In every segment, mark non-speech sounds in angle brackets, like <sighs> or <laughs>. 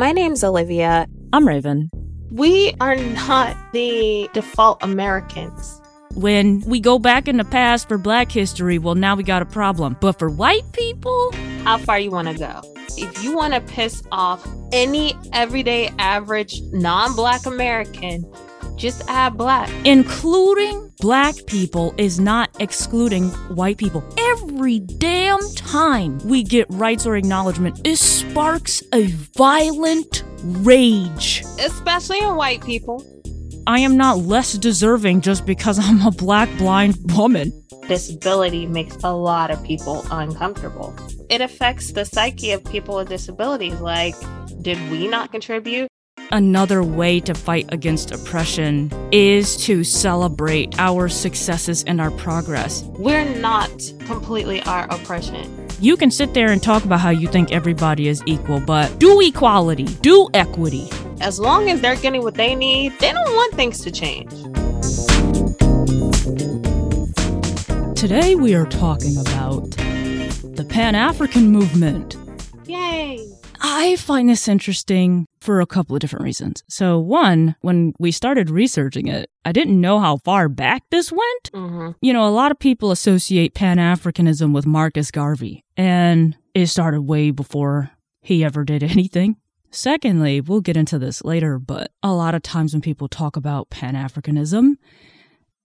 My name's Olivia. I'm Raven. We are not the default Americans. When we go back in the past for black history, well, now we got a problem. But for white people, How far you want to go? If you want to piss off any everyday average non-black American, just add black. including black people is not excluding white people. Every damn time we get rights or acknowledgement, it sparks a violent rage. Especially in white people. I am not less deserving just because <laughs> I'm a black blind woman. Disability makes a lot of people uncomfortable. It affects the psyche of people with disabilities. Like, did we not contribute? Another way to fight against oppression is to celebrate our successes and our progress. We're not completely our oppression. You can sit there and talk about how you think everybody is equal, but do equality, do equity. As long as they're getting what they need, they don't want things to change. Today we are talking about the Pan African movement. Yay! I find this interesting for a couple of different reasons. So, one, when we started researching it, I didn't know how far back this went. Mm-hmm. You know, a lot of people associate Pan Africanism with Marcus Garvey, and it started way before he ever did <laughs> anything. Secondly, we'll get into this later, but a lot of times when people talk about Pan Africanism,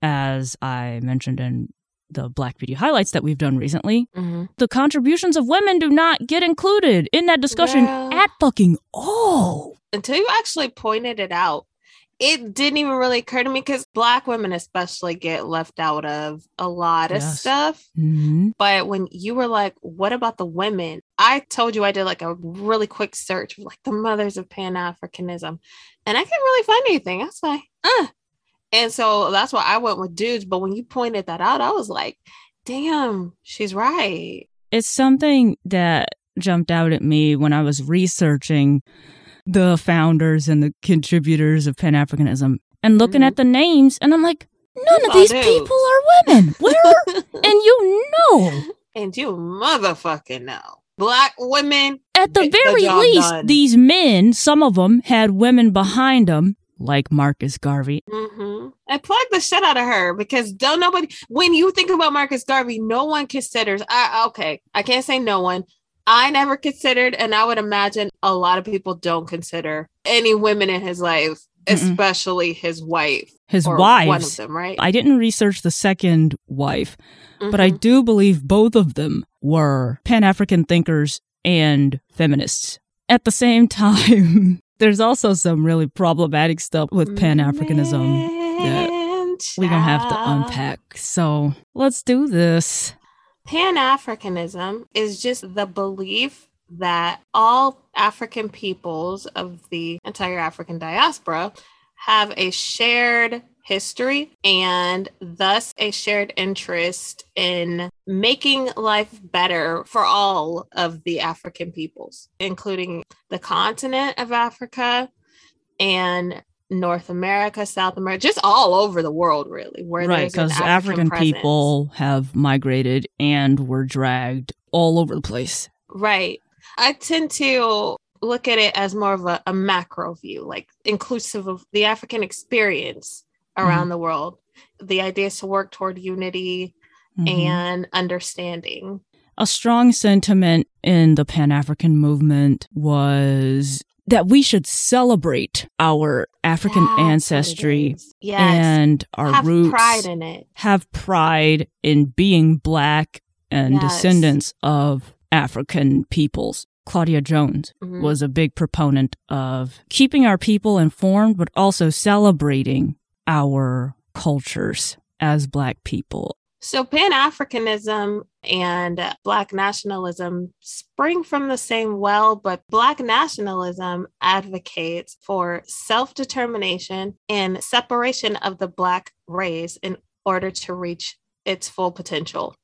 as I mentioned in the Black Beauty highlights that we've done recently, Mm-hmm. the contributions of women do not get included in that discussion Well- at fucking all. Until you actually pointed it out, it didn't even really occur to me because Black women, especially, get left out of a lot of Yes. stuff. Mhm. But when you were like, what about the women? I told you I did like a really quick search of like the mothers of Pan Africanism, and I couldn't really find anything. I was like, uh. And so that's why I went with dudes. But when you pointed that out, I was like, damn, she's right. It's something that jumped out at me when I was researching the founders and the contributors of Pan Africanism and looking Mhm. at the names, and I'm like, none of these dudes. people are women. Where? <laughs> and you know, <laughs> and you motherfucking know. Black women, at the Get the very least, done. these men, some of them had women behind them, like Marcus Garvey. hmm I plug the shit out of her because don't nobody. When you think about Marcus Garvey, no one considers. I okay, I can't say no one. I never considered, and I would imagine a lot of people don't consider any women in his life, Mm-mm. especially his wife. His wives. one of them, right? I didn't research the second wife, but I Mhm. do believe both of them were Pan African thinkers and feminists. At the same <laughs> time, there's also some really problematic stuff with Pan Africanism that we're gonna have to unpack. So let's do this. Pan Africanism is just the belief that all African peoples of the entire African diaspora have a shared history and thus a shared interest in making life better for all of the African peoples, including the continent of Africa and North America, South America, just all over the world, really. Where right, because African presence. people have migrated and were dragged all over the place. Right. I tend to look at it as more of a, a macro view, like inclusive of the African experience around the world. The idea is to work toward unity Mhm. and understanding. A strong sentiment in the Pan African movement was that we should celebrate our African That's ancestry. Yes. and our roots. Have roots. pride in it. have pride in being black and Yes. descendants of African peoples. Claudia Jones Mhm. was a big proponent of keeping our people informed, but also celebrating our cultures as black people. So, Pan Africanism and Black nationalism spring from the same well, but Black nationalism advocates for self determination and separation of the Black race in order to reach its full potential,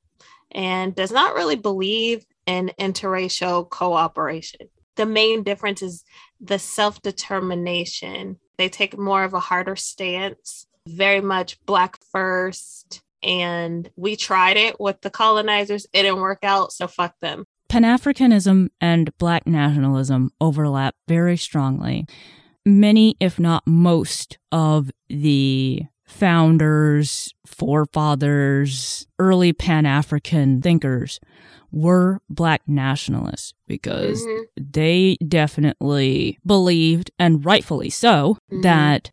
and does not really believe in interracial cooperation. The main difference is the self determination. They take more of a harder stance, very much Black first and we tried it with the colonizers. It didn't work out, so fuck them. Pan Africanism and Black nationalism overlap very strongly. Many, if not most, of the founders, forefathers, early Pan African thinkers were black nationalists because Mhm. they definitely believed, and rightfully so, Mhm. that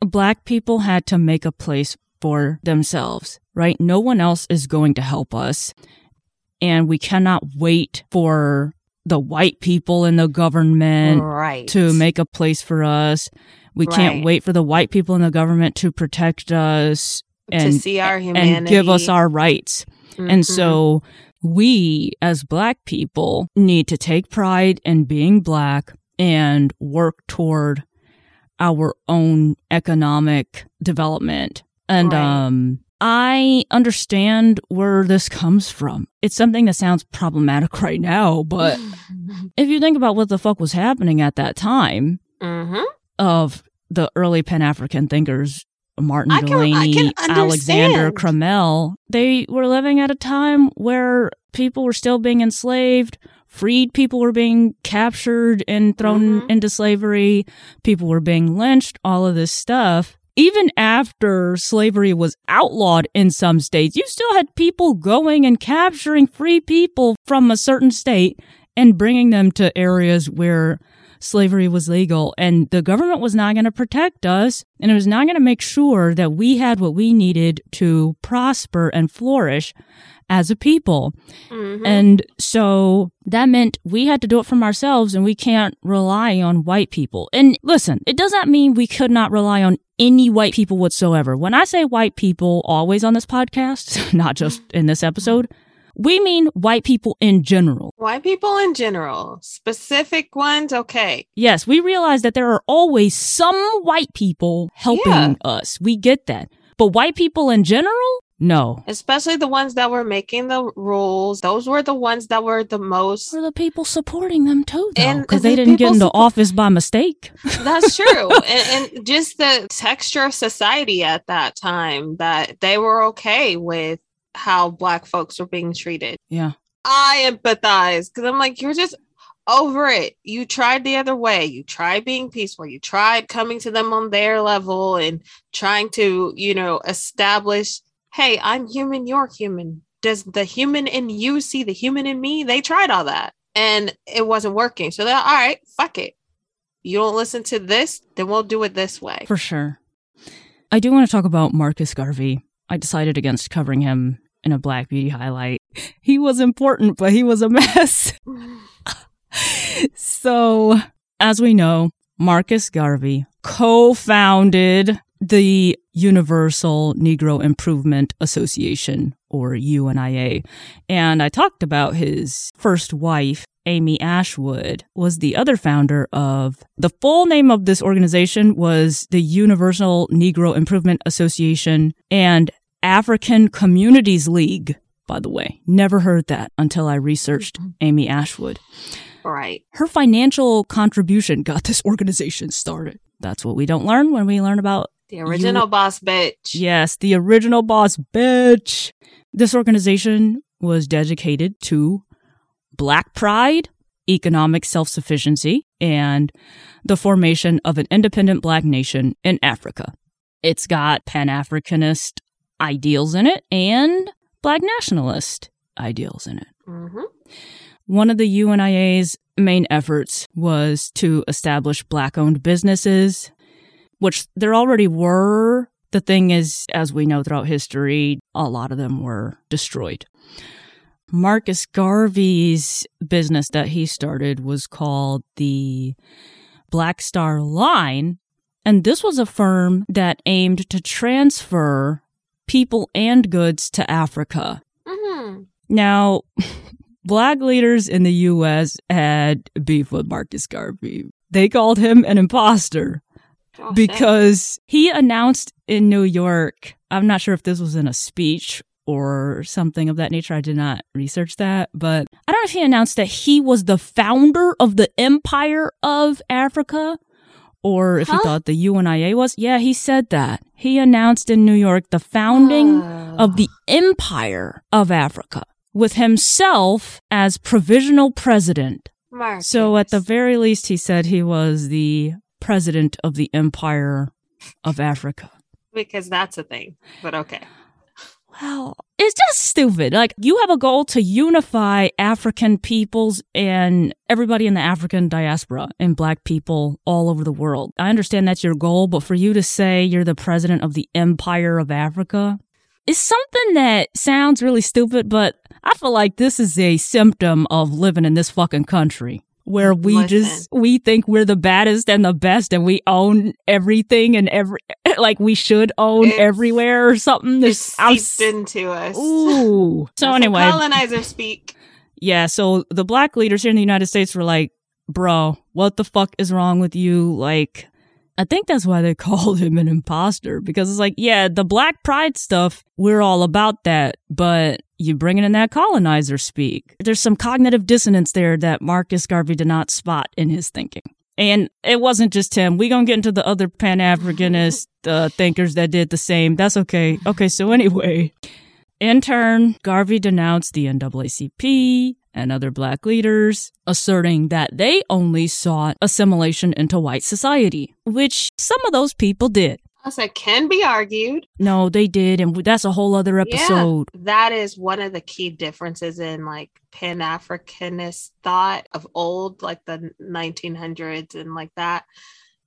black people had to make a place for themselves, right? No one else is going to help us. And we cannot wait for the white people in the government right. to make a place for us. We can't wait for the white people in the government to protect us to and see our humanity and give us our rights. And Mhm. so we as black people need to take pride in being black and work toward our own economic development. And Right. um I understand where this comes from. It's something that sounds problematic <laughs> right now, but <laughs> if you think about what the fuck was happening at that time Mhm. Of the early Pan African thinkers, Martin I can- I Delany, can Alexander. Crummell, they were living at a time where people were still being enslaved. Freed people were being captured and thrown Mhm. into slavery. People were being lynched, all of this stuff. Even after slavery was outlawed in some states, you still had people going and capturing free people from a certain state and bringing them to areas where slavery was legal. And the government was not going to protect us and it was not going to make sure that we had what we needed to prosper and flourish as a people. Mhm. And so that meant we had to do it from ourselves and we can't rely on white people. And listen, it does not mean we could not rely on any white people whatsoever. When I say white people always on this podcast, <laughs> not just in this episode, we mean white people in general. White people in general, specific ones, okay. Yes, we realize that there are always some white people helping Yeah. us. We get that. But white people in general? No. Especially the ones that were making the rules. Those were the ones that were the most. Were the people supporting them too, though? And Because the they didn't get into suppo- office by mistake. <laughs> That's true. <laughs> and, and just the texture of society at that time that they were okay with how Black folks were being treated. Yeah. I empathize because I'm like, you're just over it. You tried the other way. You tried being peaceful. You tried coming to them on their level and trying to, you know, establish, hey, I'm human, you're human. Does the human in you see the human in me? They tried all that and it wasn't working. So they're all right, fuck it. You don't listen to this, then we'll do it this way. For sure. I do want to talk about Marcus Garvey. I decided against covering him in a Black Beauty highlight. He was important, but he was a mess. <laughs> so, as we know, Marcus Garvey co founded the Universal Negro Improvement Association, or UNIA. And I talked about his first wife, Amy Ashwood, was the other founder of the full name of this organization was the Universal Negro Improvement Association and African Communities League. By the way, never heard that until I researched mm-hmm. Amy Ashwood. right. Her financial contribution got this <laughs> organization started. That's what we don't learn when we learn about The original boss bitch. Yes, the original boss bitch. This organization was dedicated to black pride, economic self-sufficiency, and the formation of an independent black nation in Africa. It's got Pan-Africanist ideals in it and black nationalist ideals in it. Mhm. One of the UNIA's main efforts was to establish black owned businesses, which there already were. The thing is, as we know throughout history, a lot of them were destroyed. Marcus Garvey's business that he started was called the Black Star Line. And this was a firm that aimed to transfer people and goods to Africa. Mhm. Now, <laughs> black leaders in the U.S. had beef with Marcus Garvey. They called him an imposter Oh, because he announced in New York, I'm not sure if this was in a speech or something of that nature. I did not research that, but I don't know if he announced that he was the founder of the empire of Africa or if he thought the UNIA was. Yeah, he said that. He announced in New York the founding Oh. of the empire of Africa. with himself as provisional president. Marcus. So at the very least, he said he was the president of the Empire of Africa. because that's a thing. But okay. Well, it's just stupid. Like, you have a goal to unify African peoples and everybody in the African diaspora and black people all over the world. I understand that's your goal, but for you to say you're the president of the Empire of Africa is something that sounds really stupid, but I feel like this is a symptom of living in this fucking country where we Listen. just we think we're the baddest and the best and we own everything and every <laughs> like we should own It's- everywhere or something. I'm seeped into us. Ooh. So anyway, colonizer speak. yeah, so the black leaders here in the United States were like, bro, what the fuck is wrong with you? Like, I think that's why they <laughs> called him an imposter because it's like, yeah, the black pride stuff, we're all about that, but you bringing in that colonizer speak. There's some cognitive dissonance there that Marcus Garvey did not spot in his thinking. And it wasn't just him. We're gonna get into the other Pan Africanist <laughs> uh, thinkers that did the same. That's okay. Okay, so anyway, in turn, Garvey denounced the NAACP and other black leaders, asserting that they only sought assimilation into white society, which some of those people did. I said, can be argued. No, they did, and that's a whole other episode. Yeah, that is one of the key differences in like Pan Africanist thought of old, like the 1900s and like that,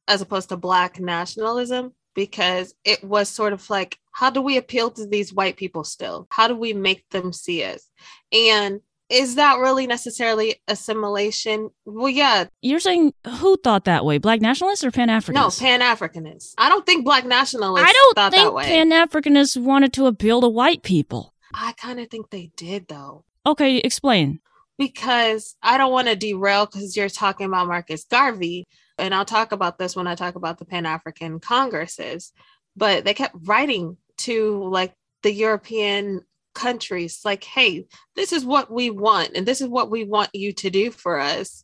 as opposed to Black nationalism, because it was sort of like, how do we appeal to these white people still? How do we make them see us? And is that really necessarily assimilation? Well, yeah, You're saying who thought that way? Black nationalists or Pan no, Africanists? Pan Africanists. I don't think Black nationalists I don't thought think that way. Pan Africanists wanted to appeal to white people. I kind of think they did, though. Okay, explain. because I don't want to derail because you're talking about Marcus Garvey, and I'll talk about this when I talk about the Pan African Congresses. But they kept writing to like the European countries, like, hey, this is what we want, and this is what we want you to do for us.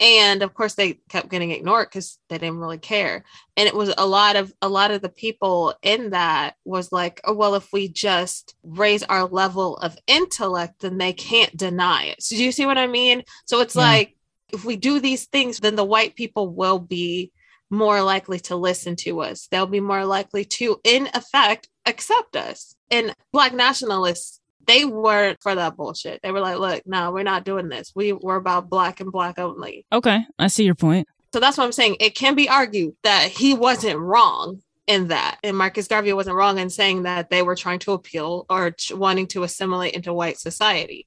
And of course, they kept getting ignored because they didn't really care. And it was a lot of a lot of the people in that was like, oh well, if we just raise our level of intellect, then they can't deny it. So do you see what I mean? So it's Yeah. like if we do these things, then the white people will be more likely to listen to us. They'll be more likely to, in effect, accept us. And black nationalists, they weren't for that bullshit. They were like, look, no, we're not doing this. We were about black and black only. Okay, I see your point. So that's what I'm saying. It can be argued that he wasn't wrong in that. And Marcus Garvey wasn't wrong in saying that they were trying to appeal or ch- wanting to assimilate into white society.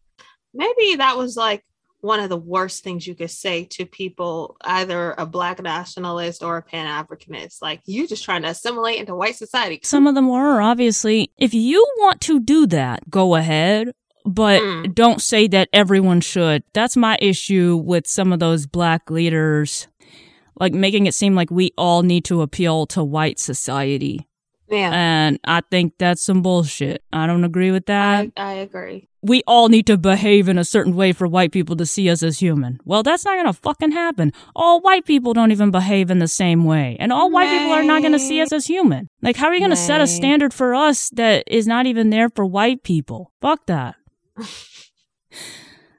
Maybe that was like one of the worst things you could say to people, either a black nationalist or a pan Africanist. Like, you're just trying to assimilate into white society. Some of them were, obviously. If you want to do that, go ahead, but Mm. don't say that everyone should. That's my issue with some of those black leaders, like making it seem like we all need to appeal to white society. Yeah. And I think that's some bullshit. I don't agree with that. I, I agree. we all need to behave in a certain way for white people to see us as human. Well, that's not gonna fucking happen. All white people don't even behave in the same way. And all white people are not gonna see us as human. Like, how are you gonna set a standard for us that is not even there for white people? Fuck that. <laughs>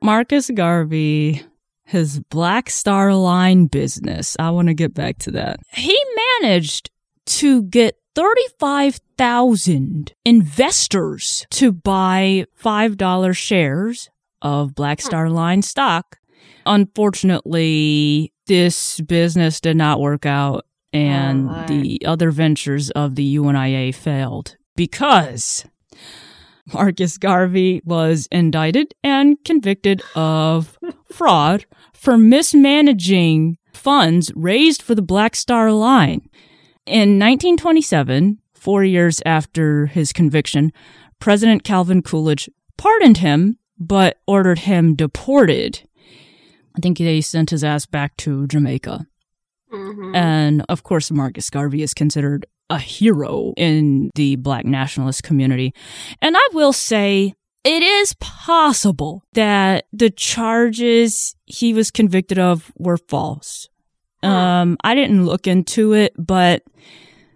Marcus Garvey, his Black Star Line business. I want to get back to that. He managed to get 35,000 investors to buy $5 shares of Black hmm. Star Line stock. Unfortunately, this business did not work out and oh, Alright. the other ventures of the UNIA failed because Marcus Garvey was indicted and convicted of <laughs> fraud for mismanaging funds raised for the Black Star Line. In 1927, four years after his conviction, President Calvin Coolidge pardoned him but ordered him deported. I think they sent his ass back to Jamaica. Mhm. And of course, Marcus Garvey is considered a hero in the black nationalist community. And I will say, it is possible that the charges he was convicted of were false. Um, I didn't look into it, but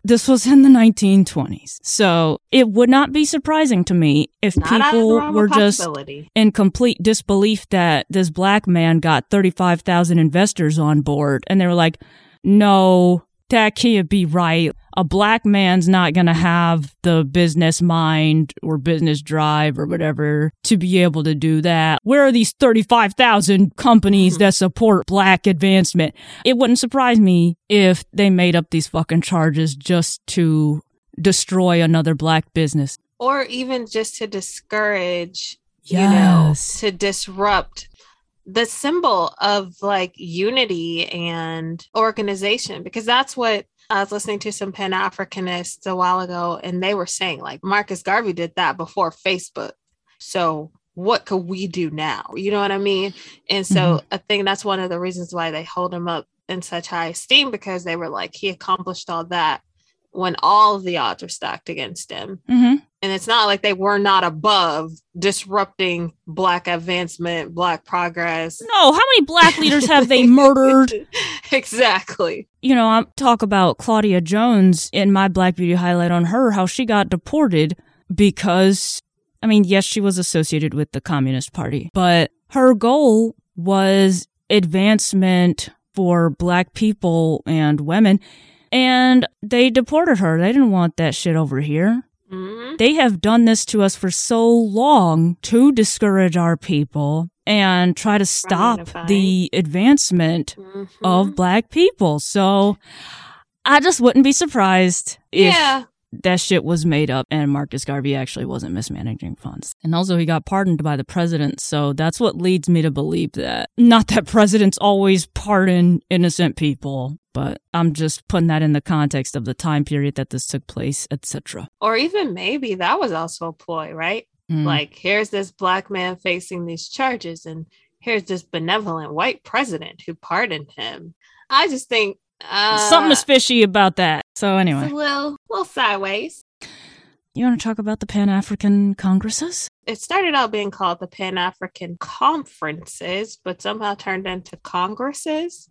This was in the 1920s. So it would not be surprising to me if Not out of the people were just in complete disbelief that this black man got 35,000 investors on board. And they were like, no, that can't be right. A black man's not going to have the business mind or business drive or whatever to be able to do that. Where are these 35,000 companies that support black advancement? It wouldn't surprise me if they made up these fucking charges just to destroy another black business. or even just to discourage you know Yes. to disrupt the symbol of like unity and organization because that's what I was listening to some Pan Africanists a while ago, and they were saying like Marcus Garvey did that before Facebook. So what could we do now? You know what I mean? And so I think that's one of the reasons why they hold him up in such high esteem because they were like he accomplished all that when all of the odds were stacked against him hmm and it's not like they were not above disrupting black advancement black progress No, how many black leaders have they murdered? <laughs> exactly you know, I talk about Claudia Jones in my Black Beauty highlight on her, how she got deported because, I mean, yes, she was associated with the Communist Party, but her goal was advancement for Black people and women. And they deported her. They didn't want that shit over here. Mhm. They have done this to us for so long to discourage our people and try to stop the advancement Mhm. of black people. So I just wouldn't be surprised if yeah that shit was made up and Marcus Garvey actually wasn't mismanaging funds. And also he got pardoned by the president, so that's what leads me to believe that not that presidents always pardon innocent people, but I'm just putting that in the context of the time period that this took place, etc. or even maybe that was also a ploy right Mm. like here's this black man facing these charges and here's this benevolent white president who pardoned him i just think uh something is fishy about that. So it's anyway, a little little sideways you want to talk about the Pan-African Congresses? it started out being called the Pan African Conferences, but somehow turned into Congresses.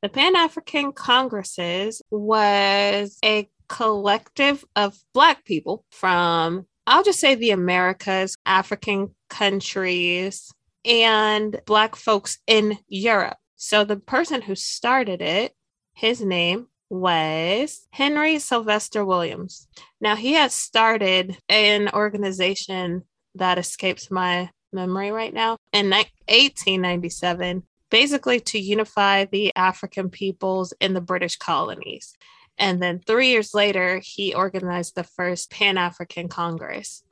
The Pan African Congresses was a collective of Black people from, I'll just say the Americas, African countries, and Black folks in Europe. So the person who started it, his name was Henry Sylvester Williams. Now, he had started an organization that escapes my memory right now in 1897, basically to unify the African peoples in the British colonies. And then three years later, he organized the first Pan African Congress.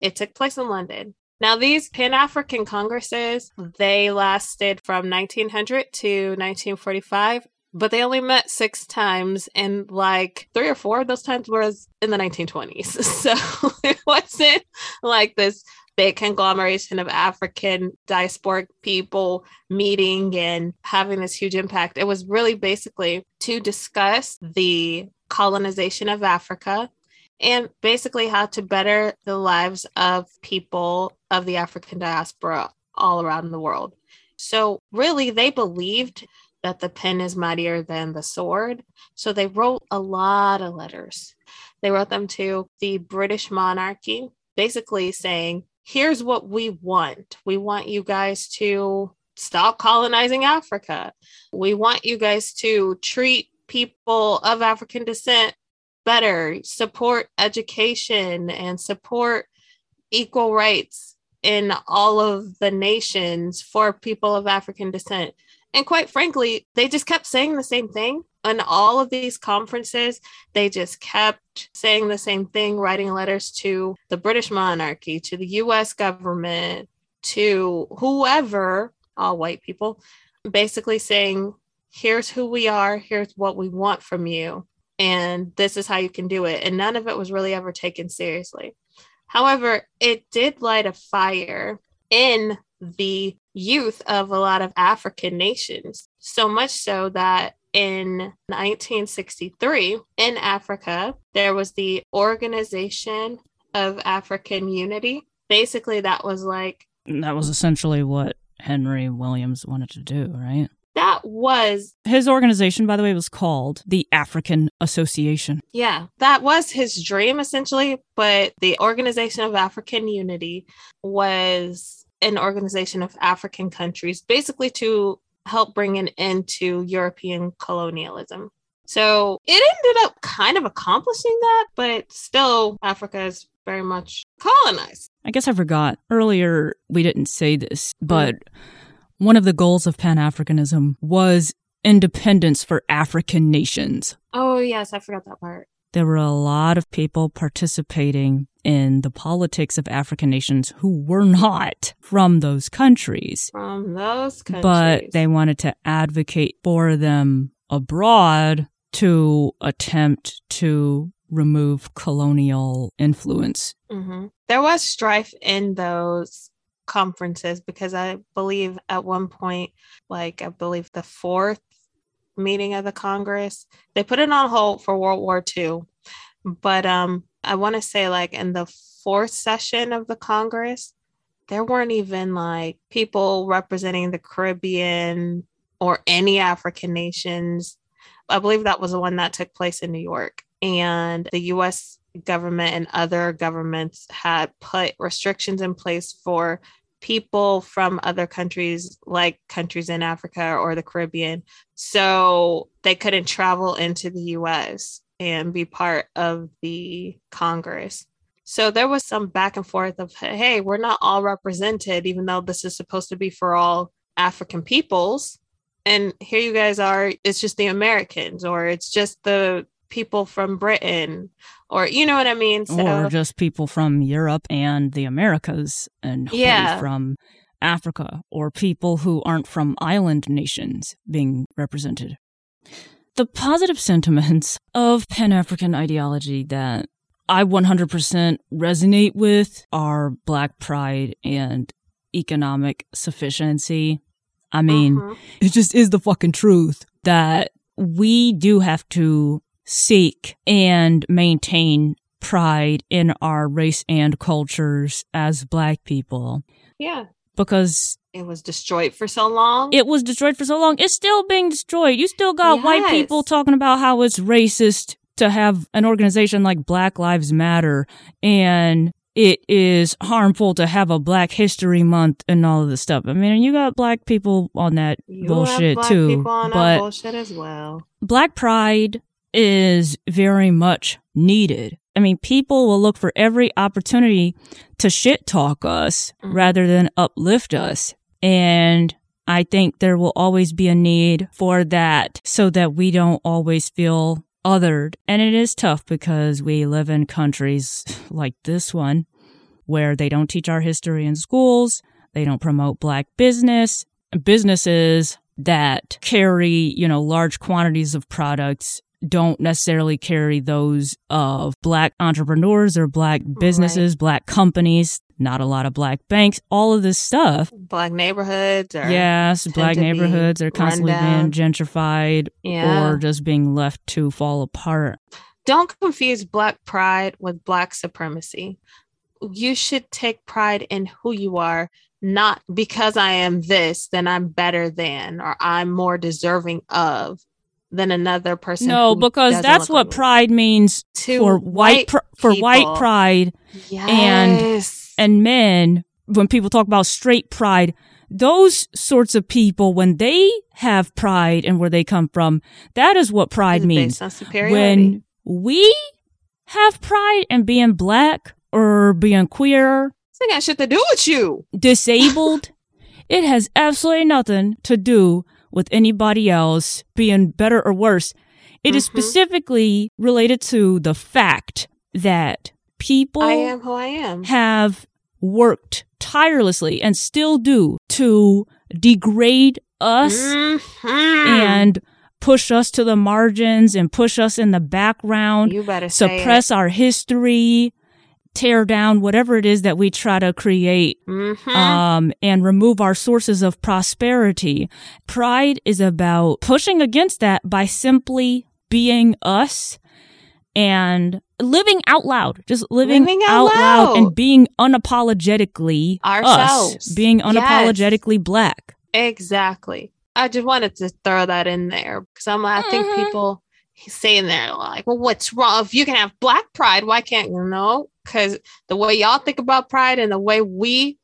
It took place in London. Now, these Pan African Congresses, they lasted from 1900 to 1945 but they only met six times and like three or four of those times was in the 1920s <laughs> so it wasn't like this big conglomeration of african diasporic people meeting and having this huge impact. It was really basically to discuss the colonization of africa and basically how to better the lives of people of the african diaspora all around the world. So really they believed that the pen is mightier than the sword. So they wrote a lot of letters. They wrote them to the British monarchy, basically saying, here's what we want. We want you guys to stop colonizing Africa. We want you guys to treat people of African descent better, support education, and support equal rights in all of the nations for people of African descent. And quite frankly, they just kept saying the same thing. On all of these conferences, they just kept saying the same thing, writing letters to the British monarchy, to the US government, to whoever, all white people, basically saying, here's who we are, here's what we want from you, and this is how you can do it. And none of it was really ever taken seriously. However, it did light a fire in the youth of a lot of African nations. So much so that in 1963 in Africa, there was the Organization of African Unity. Basically, that was like That was essentially what Henry Williams wanted to do, right? that was His organization, by the way, was called the African Association. yeah, that was his dream essentially, but the Organization of African Unity was an organization of African countries basically to help bring an end to European colonialism. So it ended up kind of accomplishing that, but still Africa is very much colonized. I guess I forgot earlier we didn't say this, mm-hmm. but one of the goals of Pan Africanism was independence for African nations. Oh yes, I forgot that part. There were a lot of people participating in the politics of African nations who were not from those countries, From those countries. but they wanted to advocate for them abroad to attempt to remove colonial influence. hmm There was strife in those conferences because I believe at one point, like I believe the fourth meeting of the Congress, they put it on hold for World War II. But um, I want to say like in the fourth session of the Congress, there weren't even like people representing the Caribbean or any African nations. I believe that was the one that took place in New York. And the US government and other governments had put restrictions in place for people from other countries, like countries in Africa or the Caribbean. So they couldn't travel into the US and be part of the Congress. So there was some back and forth of, hey, we're not all represented, even though this is supposed to be for all African peoples. And here you guys are, it's just the Americans, or it's just the people from Britain, or you know what I mean? So, or just people from Europe and the Americas and Yeah. from Africa or people who aren't from island nations being represented. The positive <laughs> sentiments of Pan African ideology that I 100% resonate with are black pride and economic sufficiency. I mean, Mhm. it just is the fucking truth that we do have to seek and maintain pride in our race and cultures as black people yeah, because it was destroyed for so long. it was destroyed for so long. It's still being destroyed. You still got white people talking about how it's racist to have an organization like Black Lives Matter and it is harmful to have a Black History Month and all of this stuff. I mean, you got black people on that You bullshit black too. people on that But bullshit as well. Black pride is very much needed. I mean, people will look for every opportunity to shit talk us Mhm. rather than uplift us. And I think there will always be a need for that so that we don't always feel othered. And it is tough because we live in countries like this one where they don't teach our history in schools. They don't promote black business, businesses that carry, you know, large quantities of products don't necessarily carry those of black entrepreneurs or black businesses, black companies, not a lot of black banks, all of this stuff. Black neighborhoods or Yes, black neighborhoods are constantly being gentrified Yeah. or just being left to fall apart. Don't confuse black pride with black supremacy. You should take pride in who you are, not because I am this, then I'm better than, or I'm more deserving of than another person. No, because that's what like pride means To for white, pr- for white pride yes. and men, when people talk about straight pride, those sorts of people, when they have pride and where they come from, that is what pride means. based on superiority. When we have pride in being black or being queer, ain't got shit to do with you. disabled, <laughs> it has absolutely nothing to do with anybody else being better or worse. It is Mhm. specifically related to the fact that people I am who I am. have worked tirelessly and still do to degrade us Mhm. and push us to the margins and push us in the background, you better suppress our history, tear down whatever it is that we try to create. Mhm. um, and remove our sources of prosperity. Pride is about pushing against that by simply being us and living out loud, just living, Living out, out loud. loud. and being unapologetically Ourselves. us, being Yes. unapologetically black. Exactly. I just wanted to throw that in there because I'm I think Mhm. people saying there like, well, what's wrong? If you can have black pride, why can't you know? Because the way y'all think about pride and the way we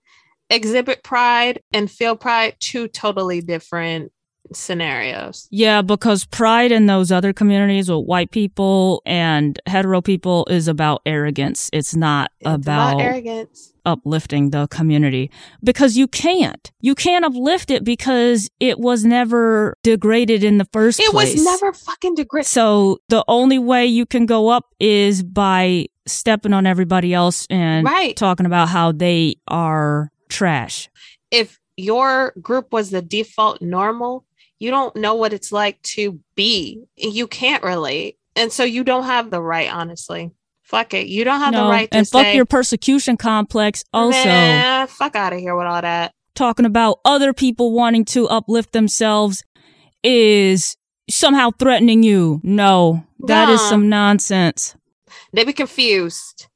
exhibit pride and feel pride, two totally different scenarios. Yeah, because pride in those other communities with white people and hetero people is about arrogance. It's not It's about, arrogance. uplifting the community because you can't. You can't uplift it because it was never degraded in the first It place. was never fucking degraded. So the only way you can go up is by stepping on everybody else and Right. talking about how they are trash. if your group was the default normal, you don't know what it's like to be. You can't relate. And so you don't have the right, honestly. Fuck it. You don't have no, the right to and fuck say, your persecution complex. Also, "Nah, fuck out of here with all that. talking about other people wanting to uplift themselves is somehow threatening you. No, that is Nah. some nonsense. They be confused.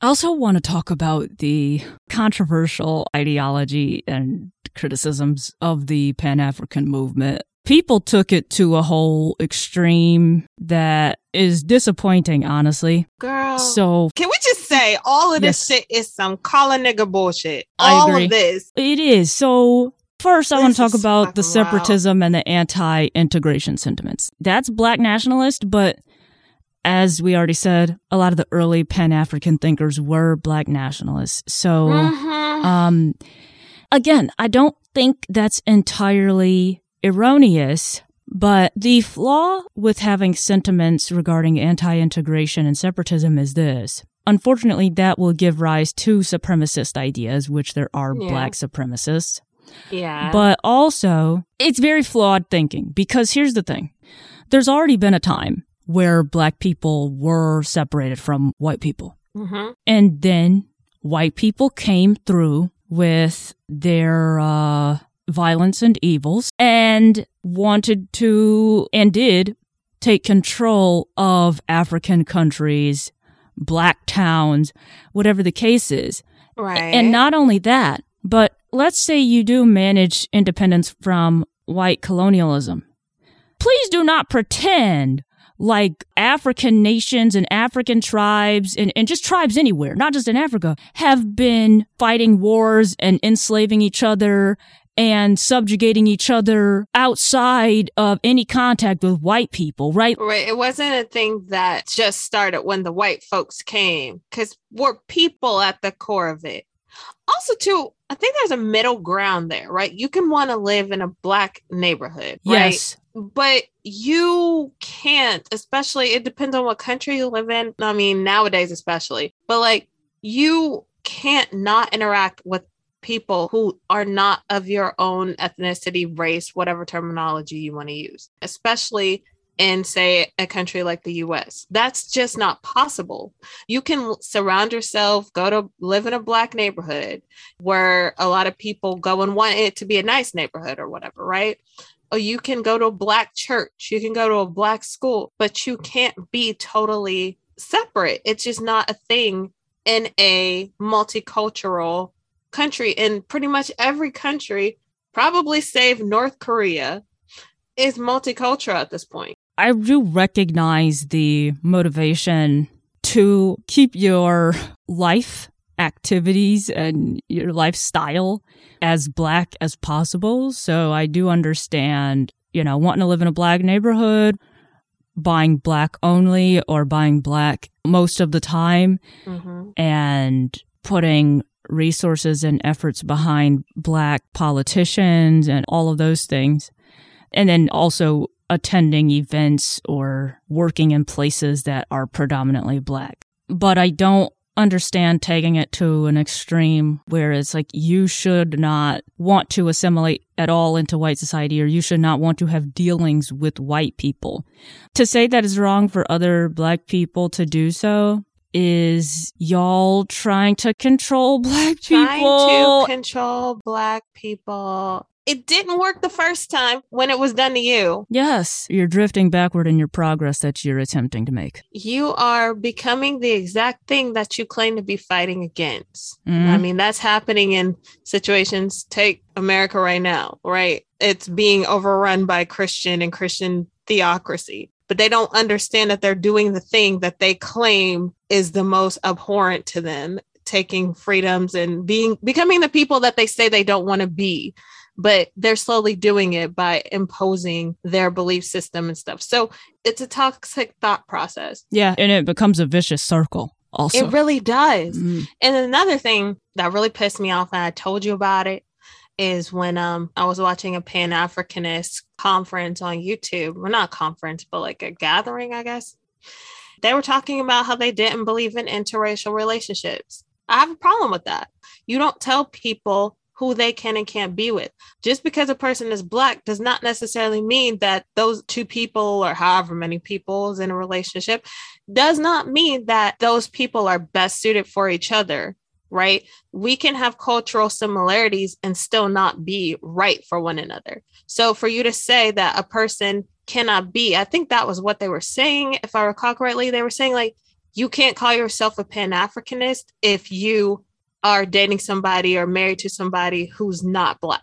I also want to talk about the controversial ideology and criticisms of the Pan African movement. People took it to a whole extreme that is disappointing, honestly. Girl. So can we just say all of this Yes. shit is some calling nigga bullshit? I all agree. of this. it is. So first, I want to talk about the fucking wild. separatism and the anti integration sentiments. That's black nationalist, but as we already said, a lot of the early Pan African thinkers were black nationalists. So. Mhm. Um, again, I don't think that's entirely erroneous, but the flaw with having sentiments regarding anti-integration and separatism is this. Unfortunately, that will give rise to supremacist ideas, which there are Yeah. black supremacists. yeah. But also, it's very flawed thinking because here's the thing. There's already been a time where black people were separated from white people. Mhm. And then white people came through with their uh, violence and evils and wanted to and did take control of African countries, black towns, whatever the case is. right. And not only that, but let's say you do manage independence from white colonialism. Please do not pretend like African nations and African tribes and, and just tribes anywhere, not just in Africa, have been fighting wars and enslaving each other and subjugating each other outside of any contact with white people, right? Right. It wasn't a thing that just started when the white folks came, because we're people at the core of it. Also, too, I think there's a middle ground there, right? You can want to live in a black neighborhood, right? Yes. But you can't, especially, it depends on what country you live in. I mean, nowadays, especially, but like, you can't not interact with people who are not of your own ethnicity, race, whatever terminology you want to use, especially in, say, a country like the US. That's just not possible. You can surround yourself, go to live in a black neighborhood where a lot of people go and want it to be a nice neighborhood or whatever, right? Or you can go to a black church, you can go to a black school, but you can't be totally separate. It's just not a thing in a multicultural country. In pretty much every country, probably save North Korea, is multicultural at this point. I do recognize the motivation to keep your life activities and your lifestyle as black as possible. So I do understand, you know, wanting to live in a black neighborhood, buying black only or buying black most of the time Mm-hmm. and putting resources and efforts behind black politicians and all of those things. And then also attending events or working in places that are predominantly black. But I don't understand taking it to an extreme where it's like you should not want to assimilate at all into white society or you should not want to have dealings with white people. To say that is wrong for other black people to do so is y'all trying to control black people. Trying to control black people. It didn't work the first time when it was done to you. yes, you're drifting backward in your progress that you're attempting to make. You are becoming the exact thing that you claim to be fighting against. Mhm. I mean, that's happening in situations. Take America right now, right? it's being overrun by Christian and Christian theocracy. But they don't understand that they're doing the thing that they claim is the most abhorrent to them, taking freedoms and being becoming the people that they say they don't want to be but they're slowly doing it by imposing their belief system and stuff. So it's a toxic thought process. Yeah, and it becomes a vicious circle. Also, it really does. Mm. And another thing that really pissed me off, and I told you about it, is when um I was watching a Pan Africanist conference on YouTube. Well, not conference, but like a gathering, I guess. They were talking about how they didn't believe in interracial relationships. I have a problem with that. You don't tell people who they can and can't be with. Just because a person is black does not necessarily mean that those two people or however many people is in a relationship does not mean that those people are best suited for each other, right? We can have cultural similarities and still not be right for one another. So for you to say that a person cannot be, I think that was what they were saying if I recall correctly, they were saying like you can't call yourself a pan-africanist if you are dating somebody or married to somebody who's not black.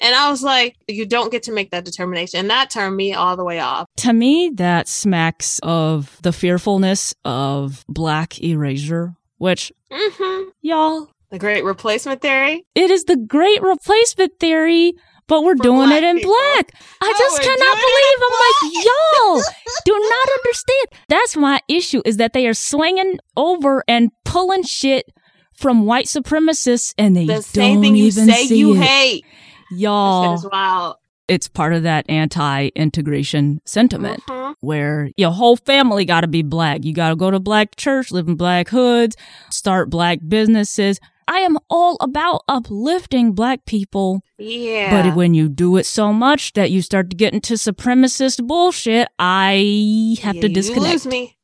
And I was like, you don't get to make that determination. And that turned me all the way off. To me, that smacks of the fearfulness of black erasure, which, mm-hmm. y'all. The great replacement theory? It is the great replacement theory, but we're For doing it in people. black. I oh, just cannot believe I'm like, y'all <laughs> do not understand. That's my issue is that they are swinging over and pulling shit from white supremacists and they the same thing you say you it. hate. Y'all. Wow. It's part of that anti-integration sentiment mm-hmm. where your whole family got to be black. You got to go to black church, live in black hoods, start black businesses. I am all about uplifting black people. Yeah. But when you do it so much that you start to get into supremacist bullshit, I have yeah, to disconnect. You lose me.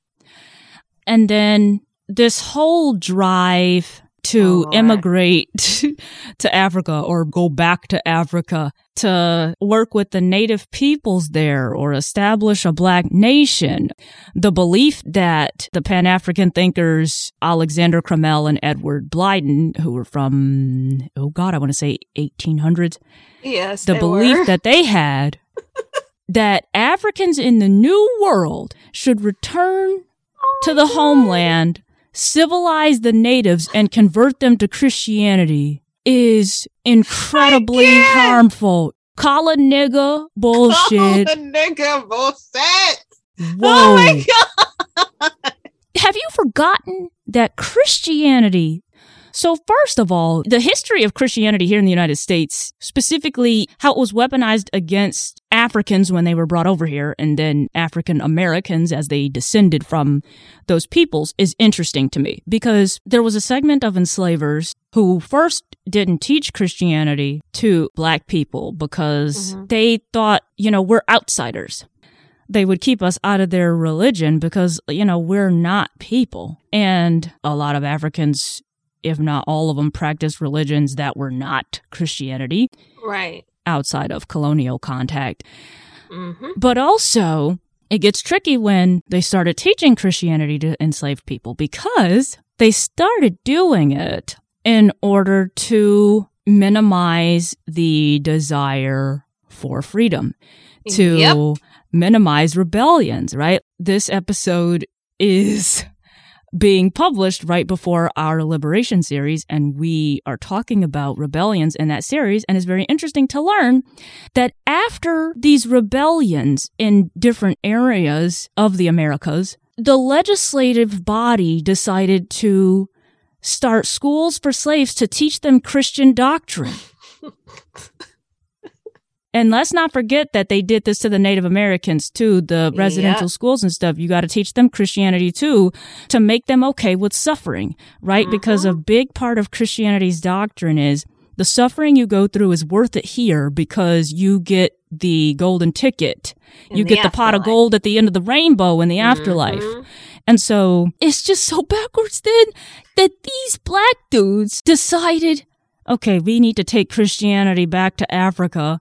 And then this whole drive to oh, immigrate <laughs> to Africa or go back to Africa to work with the native peoples there or establish a black nation. The belief that the Pan African thinkers Alexander Crummell and Edward Blyden, who were from, oh God, I want to say 1800s. Yes. The belief were. that they had <laughs> that Africans in the New World should return oh, to the God. homeland civilize the natives and convert them to Christianity is incredibly harmful. Call a nigga bullshit. Call a nigga bullshit. Oh Whoa. Oh my God. Have you forgotten that Christianity so, first of all, the history of Christianity here in the United States, specifically how it was weaponized against Africans when they were brought over here, and then African Americans as they descended from those peoples, is interesting to me because there was a segment of enslavers who first didn't teach Christianity to black people because mm-hmm. they thought, you know, we're outsiders they would keep us out of their religion because, you know, we're not people. And a lot of Africans if not all of them, practiced religions that were not Christianity. Right. Outside of colonial contact. Mm-hmm. But also, it gets tricky when they started teaching Christianity to enslaved people because they started doing it in order to minimize the desire for freedom, to yep. minimize rebellions, right? This episode is being published right before our liberation series. And we are talking about rebellions in that series. And it's very interesting to learn that after these rebellions in different areas of the Americas, the legislative body decided to start schools for slaves to teach them Christian doctrine. <laughs> And let's not forget that they did this to the Native Americans too, the residential schools and stuff. You got to teach them Christianity too to make them okay with suffering, right? Mm-hmm. Because a big part of Christianity's doctrine is the suffering you go through is worth it here because you get the golden ticket. In you the get the pot of gold at the end of the rainbow in the mm-hmm. afterlife. And so it's just so backwards then that these black dudes decided okay, we need to take Christianity back to Africa,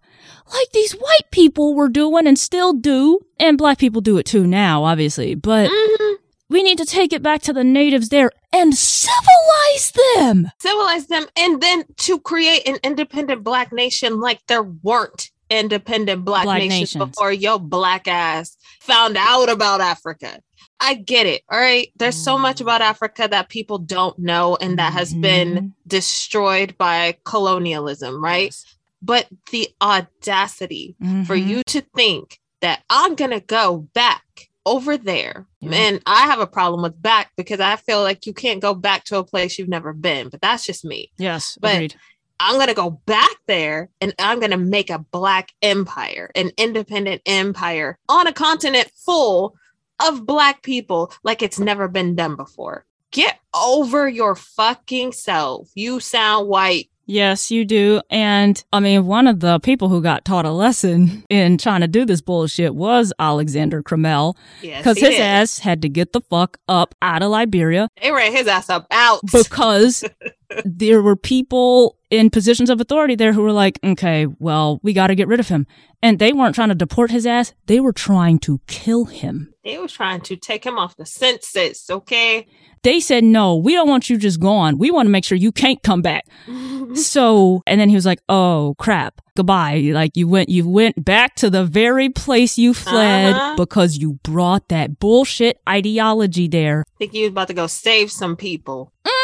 like these white people were doing and still do, and black people do it too now, obviously, but mm-hmm. we need to take it back to the natives there and civilize them. Civilize them, and then to create an independent black nation like there weren't independent black, Black nations, nations. before your black ass found out about Africa. I get it. All right. There's so much about Africa that people don't know and that has been Mhm. destroyed by colonialism, right? But the audacity for Mhm. you to think that I'm going to go back over there. Yeah. And I have a problem with back because I feel like you can't go back to a place you've never been, but that's just me. Yes, But- agreed. I'm going to go back there and I'm going to make a black empire, an independent empire on a continent full of black people like it's never been done before. Get over your fucking self. You sound white. Yes, you do. And I mean, one of the people who got taught a lesson in trying to do this bullshit was Alexander Crummell, Yes, because his did. ass had to get the fuck up out of Liberia They ran his ass up out. because <laughs> there were people in positions of authority there who were like, okay, well, we got to get rid of him. And they weren't trying to deport his ass. They were trying to kill him. they were trying to take him off the census, okay? They said, no, we don't want you just gone. We want to make sure you can't come back. <laughs> So, and then he was like, "Oh crap, goodbye." Like you went, you went back to the very place you fled Uh-huh. because you brought that bullshit ideology there. think he was about to go save some people. Mm-hmm.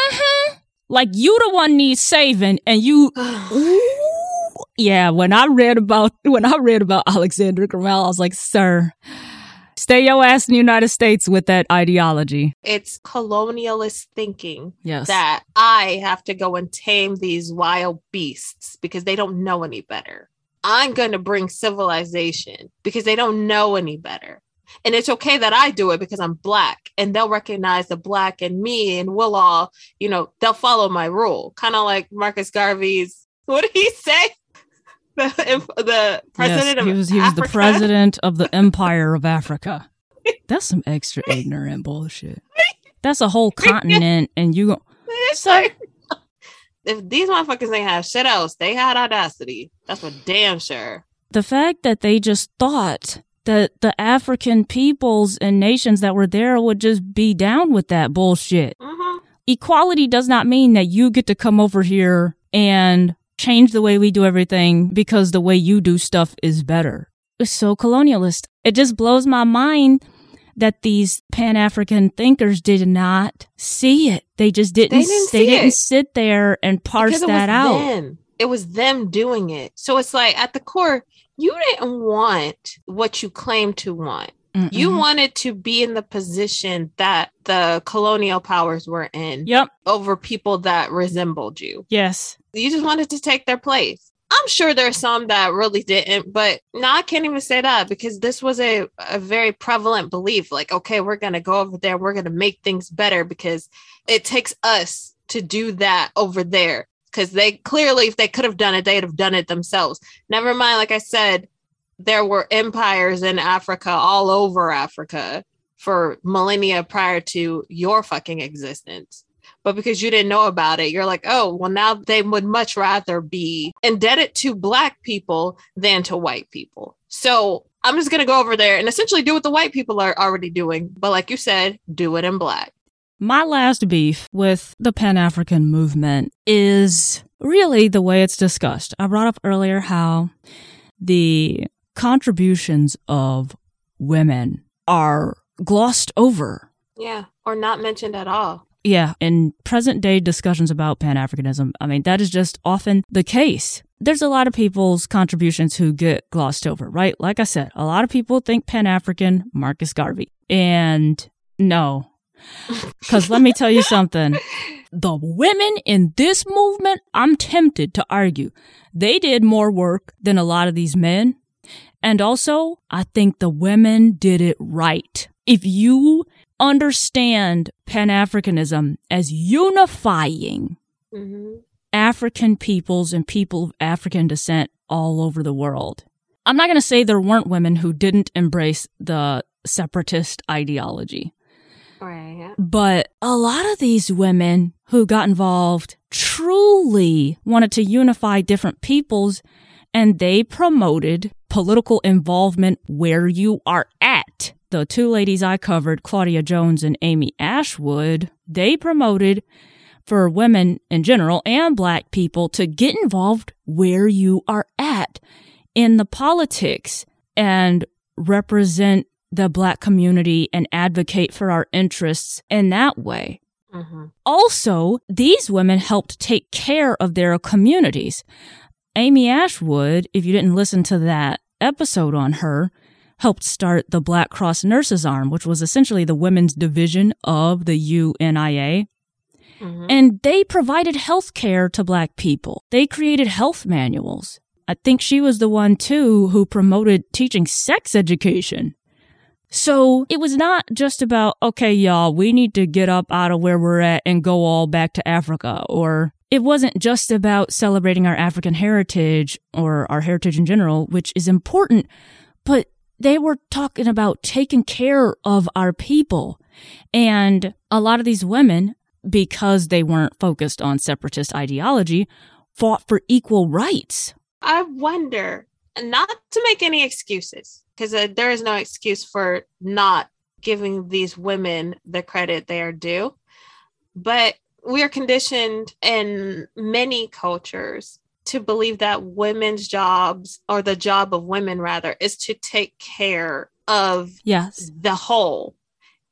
Like you the one needs saving, and you. <sighs> Yeah, when I read about when I read about <laughs> Alexander Graham, I was like, "Sir, stay your ass in the United States with that ideology." it's colonialist thinking Yes. that I have to go and tame these wild beasts because they don't know any better. I'm going to bring civilization because they don't know any better. And it's okay that I do it because I'm black and they'll recognize the black and me and we'll all, you know, they'll follow my rule. Kind of like Marcus Garvey's, <laughs> what did he say? <laughs> The, the president yes, of he was he was the president of the <laughs> Empire of Africa. That's some extra ignorant bullshit. That's a whole continent, and you go. So- like, if these motherfuckers ain't have shit else, they had audacity. That's for damn sure. The fact that they just thought that the African peoples and nations that were there would just be down with that bullshit. hmm Equality does not mean that you get to come over here and change the way we do everything because the way you do stuff is better. It's so colonialist. It just blows my mind that these Pan African thinkers did not see it. They just didn't. They didn't they didn't it. sit there and parse that out. Them. It was them doing it. So it's like at the core, you didn't want what you claim to want. You Mm-mm. wanted to be in the position that the colonial powers were in Yep. over people that resembled you. Yes. You just wanted to take their place. I'm sure there's some that really didn't, but no, I can't even say that because this was a, a very prevalent belief. Like, okay, we're going to go over there, we're going to make things better because it takes us to do that over there. Because they clearly, if they could have done it, they'd have done it themselves. Never mind, like I said, there were empires in Africa, all over Africa, for millennia prior to your fucking existence but because you didn't know about it, you're like, oh, well, now they would much rather be indebted to black people than to white people. So I'm just going to go over there and essentially do what the white people are already doing. But like you said, do it in black. My last beef with the Pan African movement is really the way it's discussed. I brought up earlier how the contributions of women are glossed over. Yeah. Or not mentioned at all. Yeah, in present day discussions about Pan Africanism, I mean, that is just often the case. There's a lot of people's contributions who get glossed over, right? Like I said, a lot of people think Pan African Marcus Garvey. And no. Because let me tell you something. The women in this movement, I'm tempted to argue, they did more work than a lot of these men. And also, I think the women did it right. If you understand Pan Africanism as unifying Mhm. African peoples and people of African descent all over the world. I'm not going to say there weren't women who didn't embrace the separatist ideology, Right. but a lot of these women who got involved truly wanted to unify different peoples and they promoted political involvement where you are at. The two ladies I covered, Claudia Jones and Amy Ashwood, they promoted for women in general and black people to get involved where you are at. in the politics and represent the black community and advocate for our interests in that way. Mm-hmm. Also, these women helped take care of their communities. Amy Ashwood, if you didn't listen to that episode on her, helped start the Black Cross Nurses Arm, which was essentially the women's division of the UNIA. Mm-hmm. And they provided health care to black people. They created health manuals. I think she was the one too who promoted teaching sex education. So it was not just about, okay, y'all, we need to get up out of where we're at and go all back to Africa. Or it wasn't just about celebrating our African heritage or our heritage in general, which is important, but they were talking about taking care of our people. And a lot of these women, because they weren't focused on separatist ideology, fought for equal rights. I wonder, not to make any excuses, because uh, there is no excuse for not giving these women the credit they are due, but we are conditioned in many cultures to believe that women's jobs or the job of women rather is to take care of yes. the whole.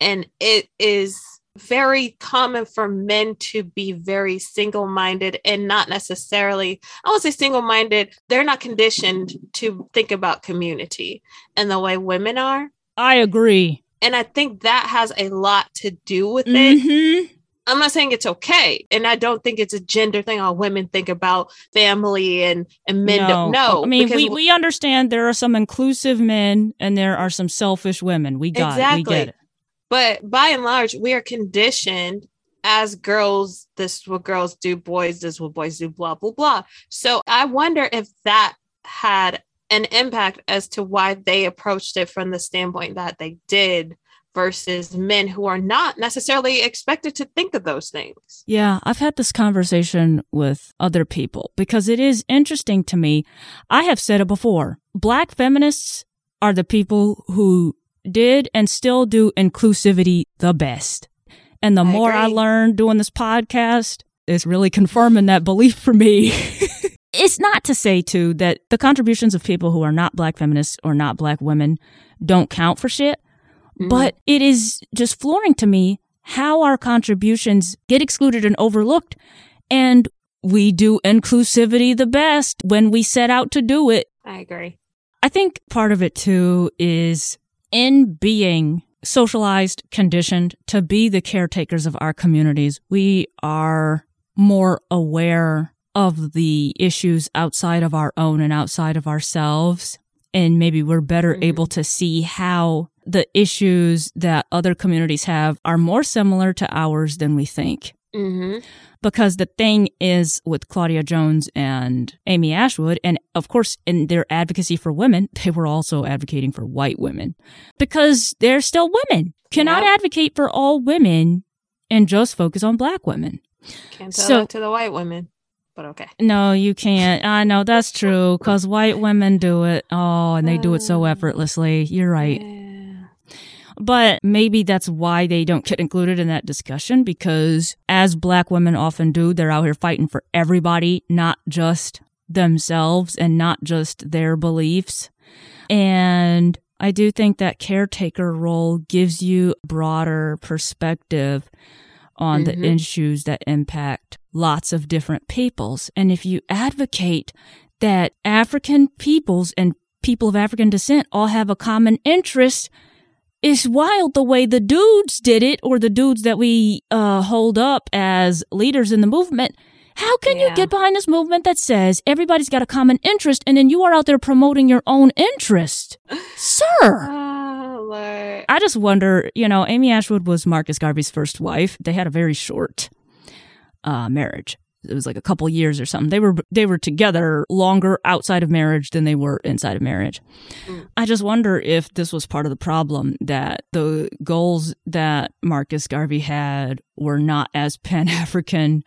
And it is very common for men to be very single-minded and not necessarily i would say single-minded they're not conditioned to think about community and the way women are i agree and i think that has a lot to do with it mm-hmm. I'm not saying it's okay. And I don't think it's a gender thing. All women think about family and, and men no. don't know. I mean, we, we understand there are some inclusive men and there are some selfish women. We got exactly. it. We get it. But by and large, we are conditioned as girls, this is what girls do, boys, this is what boys do, blah, blah, blah. So I wonder if that had an impact as to why they approached it from the standpoint that they did versus men who are not necessarily expected to think of those things. Yeah, I've had this conversation with other people because it is interesting to me. I have said it before. Black feminists are the people who did and still do inclusivity the best. And the I more agree. I learn doing this podcast, it's really confirming that belief for me. <laughs> it's not to say too that the contributions of people who are not black feminists or not black women don't count for shit. Mm-hmm. But it is just flooring to me how our contributions get excluded and overlooked. And we do inclusivity the best when we set out to do it. I agree. I think part of it too is in being socialized, conditioned to be the caretakers of our communities, we are more aware of the issues outside of our own and outside of ourselves. And maybe we're better mm-hmm. able to see how the issues that other communities have are more similar to ours than we think. Mm-hmm. Because the thing is with Claudia Jones and Amy Ashwood, and of course, in their advocacy for women, <laughs> they were also advocating for white women because they're still women. Cannot yep. advocate for all women and just focus on black women. Can't tell so, that to the white women but okay. No, you can't. I know that's true because white women do it. Oh, and they do it so uh, effortlessly. You're right. Yeah. But maybe that's why they don't get included in that discussion because as black women often do, they're out here fighting for everybody, not just themselves and not just their beliefs. And I do think that caretaker role gives you a broader perspective on mm-hmm. the issues that impact lots of different peoples. And if you advocate that African peoples and people of African descent all have a common interest, it's wild the way the dudes did it, or the dudes that we uh, hold up as leaders in the movement. How can yeah. you get behind this movement that says everybody's got a common interest and then you are out there promoting your own interest? Sir. <laughs> Oh, I just wonder, you know, Amy Ashwood was Marcus Garvey's first wife. They had a very short uh, marriage it was like a couple years or something. They were they were together longer outside of marriage than they were inside of marriage. Mm. I just wonder if this was part of the problem that the goals that Marcus Garvey had were not as <laughs> Pan African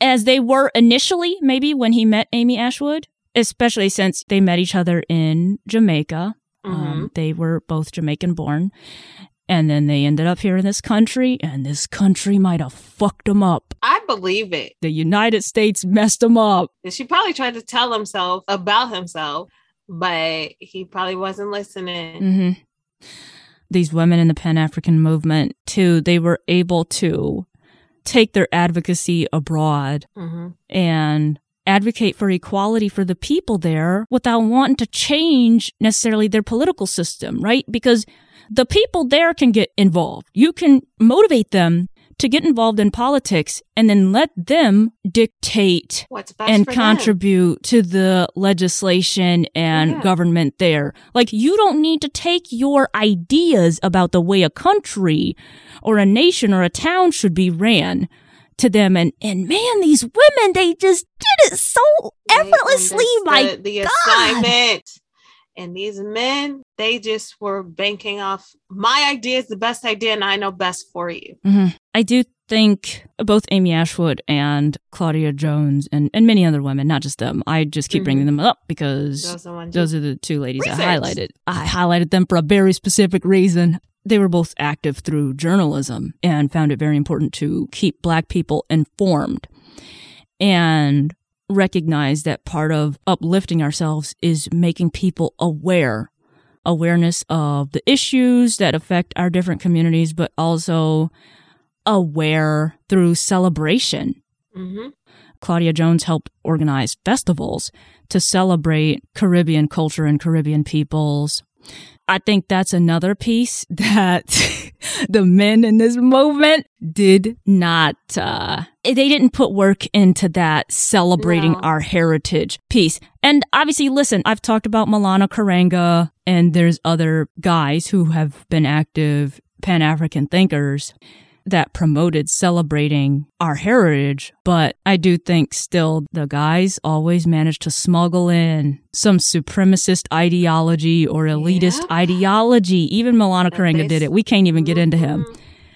as they were initially, maybe when he met Amy Ashwood, especially since they met each other in Jamaica. Mm-hmm. Um, they were both Jamaican born. And then they ended up here in this country, and this country might have fucked them up. I believe it. The United States messed them up. She probably tried to tell himself about himself, but he probably wasn't listening. hmm These women in the Pan African movement, too, they were able to take their advocacy abroad hmm and advocate for equality for the people there without wanting to change necessarily their political system, right? Because the people there can get involved. You can motivate them to get involved in politics and then let them dictate and for them. contribute to the legislation and Yeah. government there. Like you don't need to take your ideas about the way a country or a nation or a town should be ran to them and and man these women they just did it so effortlessly my understood the God. assignment. And these men, they just were banking off my idea is the best idea, and I know best for you. Mhm. I do think both Amy Ashwood and Claudia Jones and, and many other women, not just them. I just keep Mhm. bringing them up because Those are those are the two ladies I highlighted. I highlighted them for a very specific reason. They were both active through journalism and found it very important to keep black people informed and recognize that part of uplifting ourselves is making people aware awareness of the issues that affect our different communities, but also aware through celebration. hmm Claudia Jones helped organize festivals to celebrate Caribbean culture and Caribbean peoples. I think that's another piece <laughs> that the men in this movement did not, uh, they didn't put work into that celebrating No. our heritage piece. And obviously, listen, I've talked about Maulana Karenga and there's other guys who have been active Pan African thinkers that promoted celebrating our heritage, but I do think still the guys always manage to smuggle in some supremacist ideology or elitist ideology. Even Maulana Karenga did it. We can't even get into him,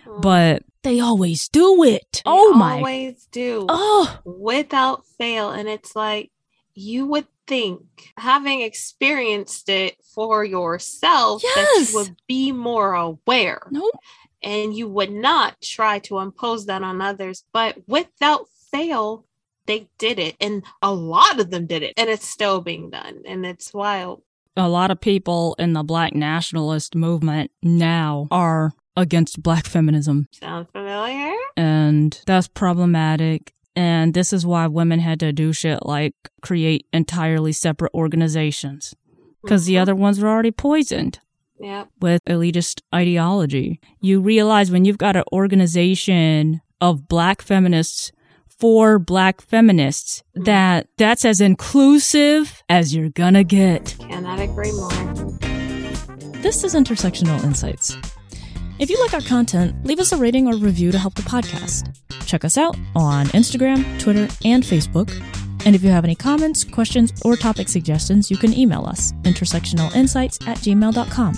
Mhm. but they always do it. They oh my. They always do Oh, without fail, and it's like you would think, having experienced it for yourself, that you would be more aware. no. And you would not try to impose that on others. But without fail, they did it. And a lot of them did it. And it's still being done. And it's wild. A lot of people in the black nationalist movement now are against black feminism. Sound familiar? and that's problematic. And this is why women had to do shit like create entirely separate organizations because the Mhm. other ones were already poisoned Yep. with elitist ideology. You realize when you've got an organization of black feminists for black feminists Mhm. that that's as inclusive as you're gonna get. Cannot agree more. This is Intersectional Insights. If you like our content, leave us a rating or review to help the podcast. Check us out on Instagram, Twitter, and Facebook. And if you have any comments, questions, or topic suggestions, you can email us intersectionalinsights at gmail.com.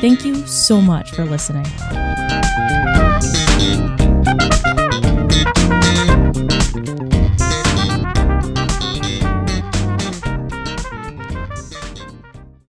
Thank you so much for listening.